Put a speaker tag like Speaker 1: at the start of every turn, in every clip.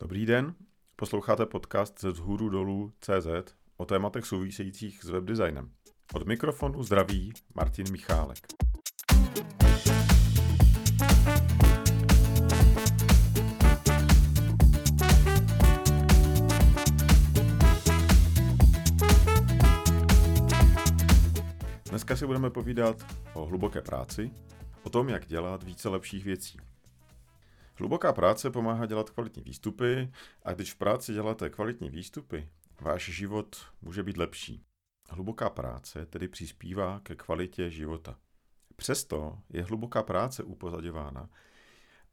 Speaker 1: Dobrý den, posloucháte podcast ze vzhůru dolů CZ o tématech souvisejících s webdesignem. Od mikrofonu zdraví Martin Michálek. Dneska si budeme povídat o hluboké práci, o tom, jak dělat více lepších věcí. Hluboká práce pomáhá dělat kvalitní výstupy a když v práci děláte kvalitní výstupy, váš život může být lepší. Hluboká práce tedy přispívá ke kvalitě života. Přesto je hluboká práce upozaděvána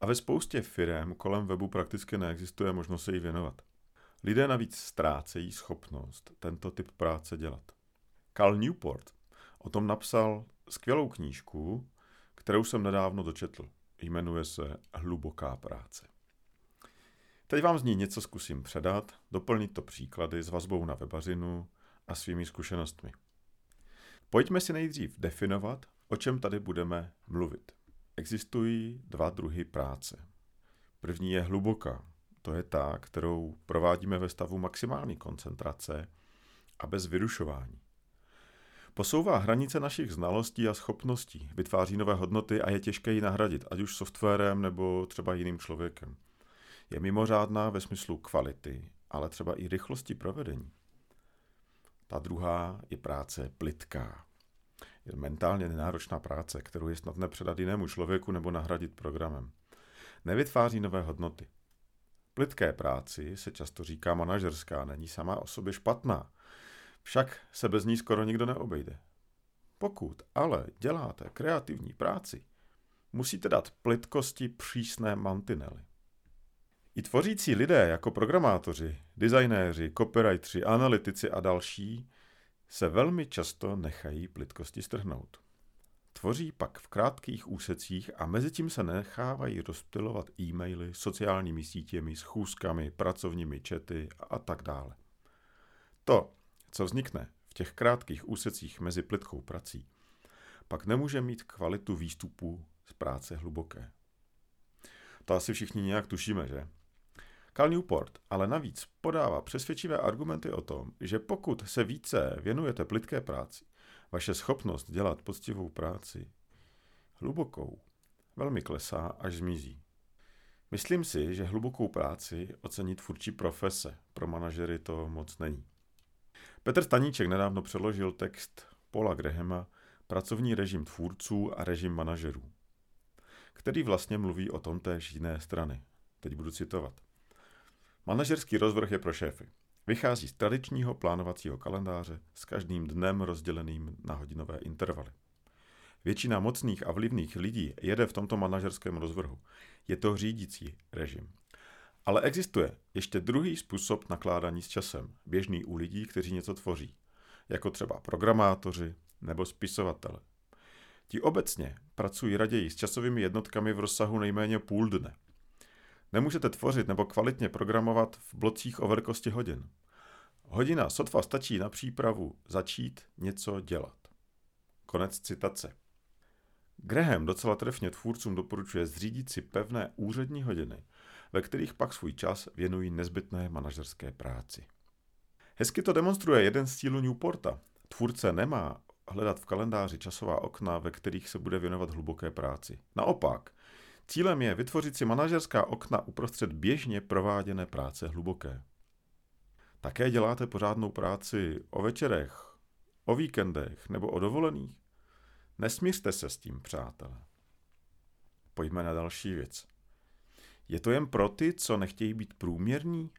Speaker 1: a ve spoustě firm kolem webu prakticky neexistuje možnost se jí věnovat. Lidé navíc ztrácejí schopnost tento typ práce dělat. Carl Newport o tom napsal skvělou knížku, kterou jsem nedávno dočetl. Jmenuje se Hluboká práce. Teď vám z ní něco zkusím předat, doplnit to příklady s vazbou na webařinu a svými zkušenostmi. Pojďme si nejdřív definovat, o čem tady budeme mluvit. Existují dva druhy práce. První je hluboká. To je ta, kterou provádíme ve stavu maximální koncentrace a bez vyrušování. Posouvá hranice našich znalostí a schopností, vytváří nové hodnoty a je těžké ji nahradit, ať už softwarem nebo třeba jiným člověkem. Je mimořádná ve smyslu kvality, ale třeba i rychlosti provedení. Ta druhá je práce plitká. Je mentálně nenáročná práce, kterou je snadné předat jinému člověku nebo nahradit programem. Nevytváří nové hodnoty. Plitké práci se často říká manažerská, není sama o sobě špatná, však se bez ní skoro nikdo neobejde. Pokud ale děláte kreativní práci, musíte dát plitkosti přísné mantinely. I tvořící lidé jako programátoři, designéři, copywriteri, analytici a další se velmi často nechají plitkosti strhnout. Tvoří pak v krátkých úsecích a mezi tím se nechávají rozptilovat e-maily, sociálními sítěmi, schůzkami, pracovními čety a tak dále. To, co vznikne v těch krátkých úsecích mezi plitkou prací, pak nemůže mít kvalitu výstupu z práce hluboké. To asi všichni nějak tušíme, že? Cal Newport ale navíc podává přesvědčivé argumenty o tom, že pokud se více věnujete plitké práci, vaše schopnost dělat poctivou práci hlubokou velmi klesá až zmizí. Myslím si, že hlubokou práci ocení tvůrčí profese, pro manažery to moc není. Petr Staníček nedávno přeložil text Paula Grahama Pracovní režim tvůrců a režim manažerů, který vlastně mluví o tom též jiné strany. Teď budu citovat. Manažerský rozvrh je pro šéfy. Vychází z tradičního plánovacího kalendáře s každým dnem rozděleným na hodinové intervaly. Většina mocných a vlivných lidí jede v tomto manažerském rozvrhu. Je to řídící režim. Ale existuje ještě druhý způsob nakládání s časem, běžný u lidí, kteří něco tvoří, jako třeba programátoři nebo spisovatele. Ti obecně pracují raději s časovými jednotkami v rozsahu nejméně půl dne. Nemůžete tvořit nebo kvalitně programovat v blocích o velikosti hodin. Hodina sotva stačí na přípravu začít něco dělat. Konec citace. Graham docela trefně tvůrcům doporučuje zřídit si pevné úřední hodiny, ve kterých pak svůj čas věnují nezbytné manažerské práci. Hezky to demonstruje jeden z cílů Newporta. Tvůrce nemá hledat v kalendáři časová okna, ve kterých se bude věnovat hluboké práci. Naopak, cílem je vytvořit si manažerská okna uprostřed běžně prováděné práce hluboké. Také děláte pořádnou práci o večerech, o víkendech nebo o dovolených? Nesmířte se s tím, přátelé. Pojďme na další věc. Je to jen pro ty, co nechtějí být průměrní?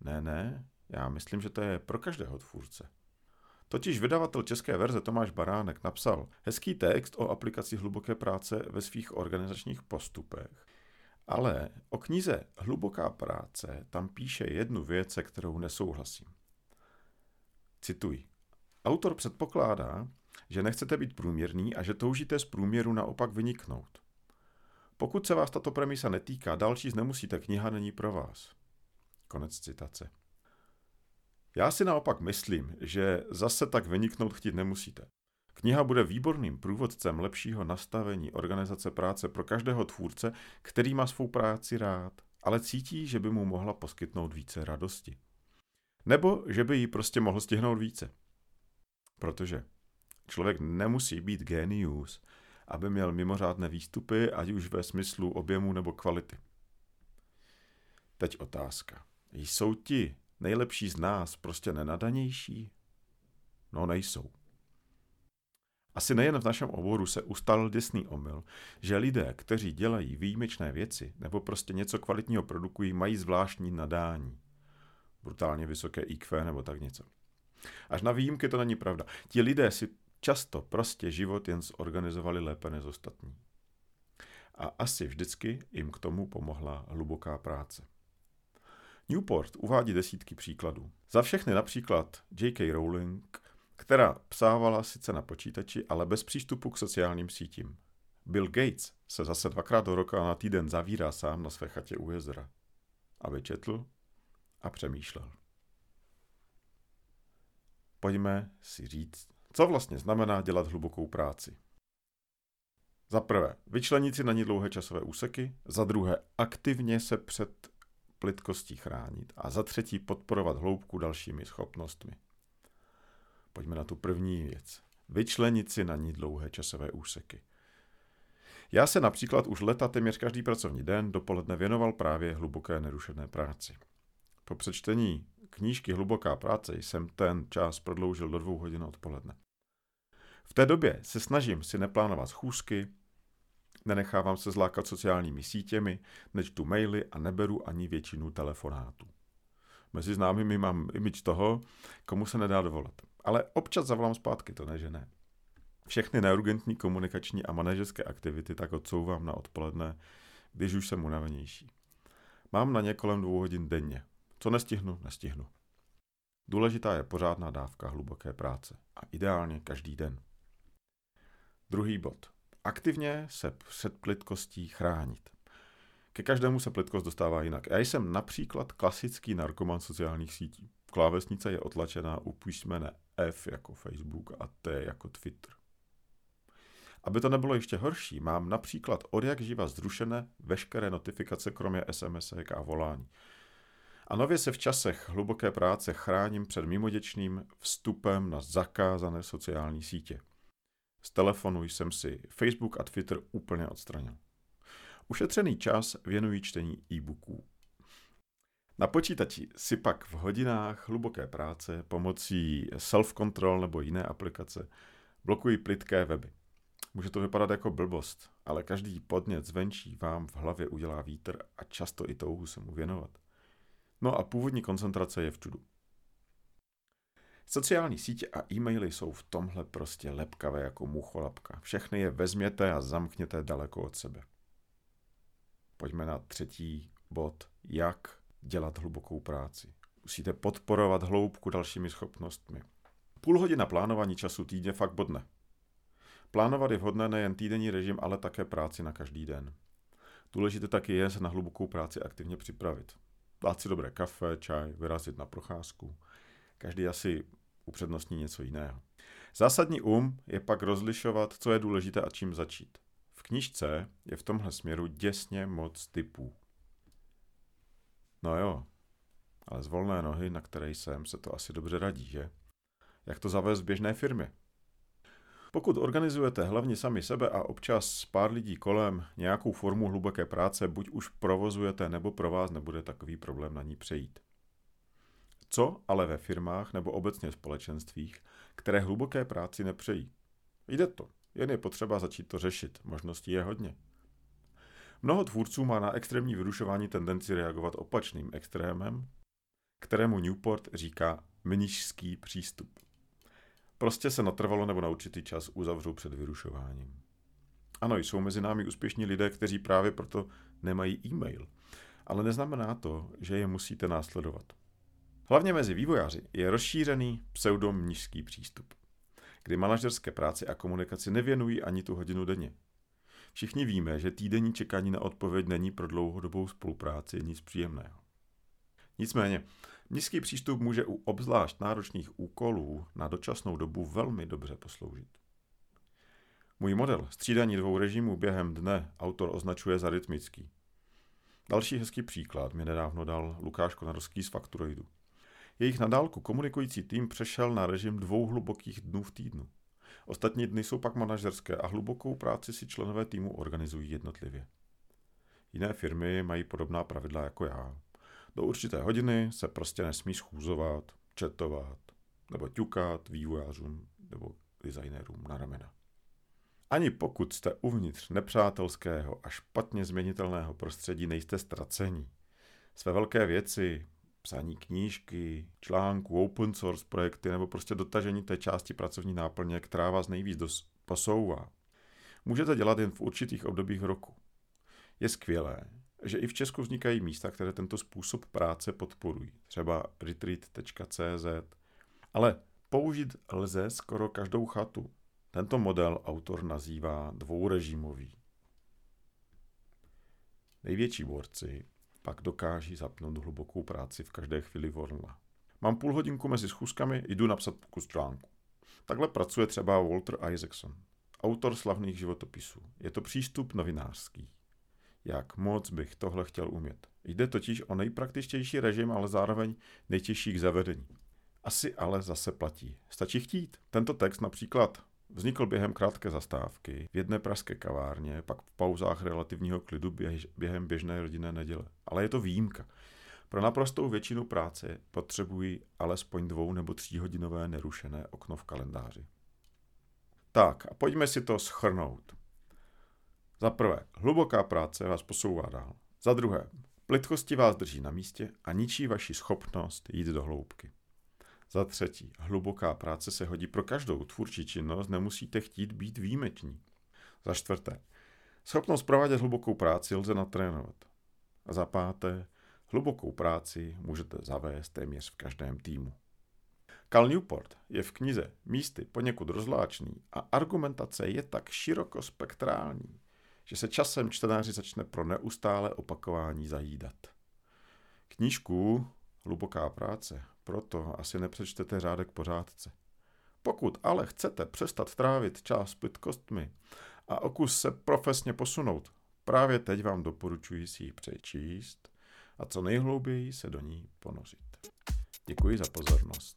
Speaker 1: Ne, ne, já myslím, že to je pro každého tvůrce. Totiž vydavatel české verze Tomáš Baránek napsal hezký text o aplikaci hluboké práce ve svých organizačních postupech. Ale o knize Hluboká práce tam píše jednu věc, se kterou nesouhlasím. Cituji. Autor předpokládá, že nechcete být průměrný a že toužíte z průměru naopak vyniknout. Pokud se vás tato premisa netýká, další nemusíte, kniha není pro vás. Konec citace. Já si naopak myslím, že zase tak vyniknout chtít nemusíte. Kniha bude výborným průvodcem lepšího nastavení organizace práce pro každého tvůrce, který má svou práci rád ale cítí, že by mu mohla poskytnout více radosti. Nebo že by jí prostě mohl stihnout více. Protože člověk nemusí být genius, aby měl mimořádné výstupy, ať už ve smyslu objemu nebo kvality. Teď otázka. Jsou ti nejlepší z nás prostě nenadanější? No nejsou. Asi nejen v našem oboru se ustal děsný omyl, že lidé, kteří dělají výjimečné věci nebo prostě něco kvalitního produkují, mají zvláštní nadání. Brutálně vysoké IQ nebo tak něco. Až na výjimky to není pravda. Ti lidé si často prostě život jen zorganizovali lépe než ostatní. A asi vždycky jim k tomu pomohla hluboká práce. Newport uvádí desítky příkladů. Za všechny například J.K. Rowling, která psávala sice na počítači, ale bez přístupu k sociálním sítím. Bill Gates se zase dvakrát do roka na týden zavírá sám na své chatě u jezera, aby četl a přemýšlel. Pojďme si říct, co vlastně znamená dělat hlubokou práci. Za prvé, vyčlenit si na ní dlouhé časové úseky, za druhé, aktivně se před plitkostí chránit a za třetí podporovat hloubku dalšími schopnostmi. Pojďme na tu první věc. Vyčlenit si na ní dlouhé časové úseky. Já se například už leta téměř každý pracovní den dopoledne věnoval právě hluboké nerušené práci. Po přečtení knížky Hluboká práce jsem ten čas prodloužil do dvou hodin odpoledne. V té době se snažím si neplánovat schůzky, nenechávám se zlákat sociálními sítěmi, nečtu maily a neberu ani většinu telefonátů. Mezi známými mám imič toho, komu se nedá dovolat. Ale občas zavolám zpátky, to ne, že ne. Všechny neurgentní komunikační a manažerské aktivity tak odsouvám na odpoledne, když už jsem unavenější. Mám na ně kolem dvou hodin denně. Co nestihnu, nestihnu. Důležitá je pořádná dávka hluboké práce a ideálně každý den. Druhý bod. Aktivně se před plitkostí chránit. Ke každému se plitkost dostává jinak. Já jsem například klasický narkoman sociálních sítí. Klávesnice je otlačená u písmene F jako Facebook a T jako Twitter. Aby to nebylo ještě horší, mám například od jak živa zrušené veškeré notifikace kromě SMS a volání. A nově se v časech hluboké práce chráním před mimoděčným vstupem na zakázané sociální sítě. Z telefonu jsem si Facebook a Twitter úplně odstranil. Ušetřený čas věnují čtení e-booků. Na počítači si pak v hodinách hluboké práce pomocí self-control nebo jiné aplikace blokují plitké weby. Může to vypadat jako blbost, ale každý podnět zvenčí vám v hlavě udělá vítr a často i touhu se mu věnovat. No a původní koncentrace je v čudu. Sociální sítě a e-maily jsou v tomhle prostě lepkavé jako mucholapka. Všechny je vezměte a zamkněte daleko od sebe. Pojďme na třetí bod. Jak dělat hlubokou práci. Musíte podporovat hloubku dalšími schopnostmi. Půl hodina plánování času týdně fakt bodne. Plánovat je vhodné nejen týdenní režim, ale také práci na každý den. Důležité taky je se na hlubokou práci aktivně připravit. Dát si dobré kafe, čaj, vyrazit na procházku. Každý asi upřednostní něco jiného. Zásadní um je pak rozlišovat, co je důležité a čím začít. V knižce je v tomhle směru děsně moc typů. No jo, ale z volné nohy, na které jsem, se to asi dobře radí, že? Jak to zavést v běžné firmě? Pokud organizujete hlavně sami sebe a občas pár lidí kolem nějakou formu hluboké práce, buď už provozujete, nebo pro vás nebude takový problém na ní přejít. Co ale ve firmách nebo obecně společenstvích, které hluboké práci nepřejí? Jde to, jen je potřeba začít to řešit, možností je hodně. Mnoho tvůrců má na extrémní vyrušování tendenci reagovat opačným extrémem, kterému Newport říká mnižský přístup. Prostě se natrvalo nebo na určitý čas uzavřou před vyrušováním. Ano, jsou mezi námi úspěšní lidé, kteří právě proto nemají e-mail, ale neznamená to, že je musíte následovat. Hlavně mezi vývojáři je rozšířený pseudomnižský přístup, kdy manažerské práci a komunikaci nevěnují ani tu hodinu denně. Všichni víme, že týdenní čekání na odpověď není pro dlouhodobou spolupráci nic příjemného. Nicméně, nízký přístup může u obzvlášť náročných úkolů na dočasnou dobu velmi dobře posloužit. Můj model střídání dvou režimů během dne autor označuje za rytmický. Další hezký příklad mi nedávno dal Lukáš Konarský z Fakturoidu. Jejich nadálku komunikující tým přešel na režim dvou hlubokých dnů v týdnu. Ostatní dny jsou pak manažerské a hlubokou práci si členové týmu organizují jednotlivě. Jiné firmy mají podobná pravidla jako já. Do určité hodiny se prostě nesmí schůzovat, četovat nebo ťukat vývojářům nebo designérům na ramena. Ani pokud jste uvnitř nepřátelského a špatně změnitelného prostředí, nejste ztracení. Své velké věci, psaní knížky, článků, open source projekty nebo prostě dotažení té části pracovní náplně, která vás nejvíc dos- posouvá. Můžete dělat jen v určitých obdobích roku. Je skvělé, že i v Česku vznikají místa, které tento způsob práce podporují, třeba retreat.cz, ale použít lze skoro každou chatu. Tento model autor nazývá dvourežimový. Největší borci pak dokáží zapnout hlubokou práci v každé chvíli volna. Mám půl hodinku mezi schůzkami, jdu napsat kus článku. Takhle pracuje třeba Walter Isaacson, autor slavných životopisů. Je to přístup novinářský. Jak moc bych tohle chtěl umět. Jde totiž o nejpraktičtější režim, ale zároveň nejtěžší k zavedení. Asi ale zase platí. Stačí chtít. Tento text například Vznikl během krátké zastávky v jedné pražské kavárně, pak v pauzách relativního klidu během běžné rodinné neděle. Ale je to výjimka. Pro naprostou většinu práce potřebují alespoň dvou nebo tříhodinové nerušené okno v kalendáři. Tak a pojďme si to schrnout. Za prvé, hluboká práce vás posouvá dál. Za druhé, plitkosti vás drží na místě a ničí vaši schopnost jít do hloubky. Za třetí, hluboká práce se hodí pro každou tvůrčí činnost, nemusíte chtít být výjimeční. Za čtvrté, schopnost provádět hlubokou práci lze natrénovat. A za páté, hlubokou práci můžete zavést téměř v každém týmu. Cal Newport je v knize místy poněkud rozláčný a argumentace je tak širokospektrální, že se časem čtenáři začne pro neustále opakování zajídat. Knížku Hluboká práce proto asi nepřečtete řádek pořádce. Pokud ale chcete přestat trávit čas pitkostmi a okus se profesně posunout, právě teď vám doporučuji si ji přečíst a co nejhlouběji se do ní ponořit. Děkuji za pozornost.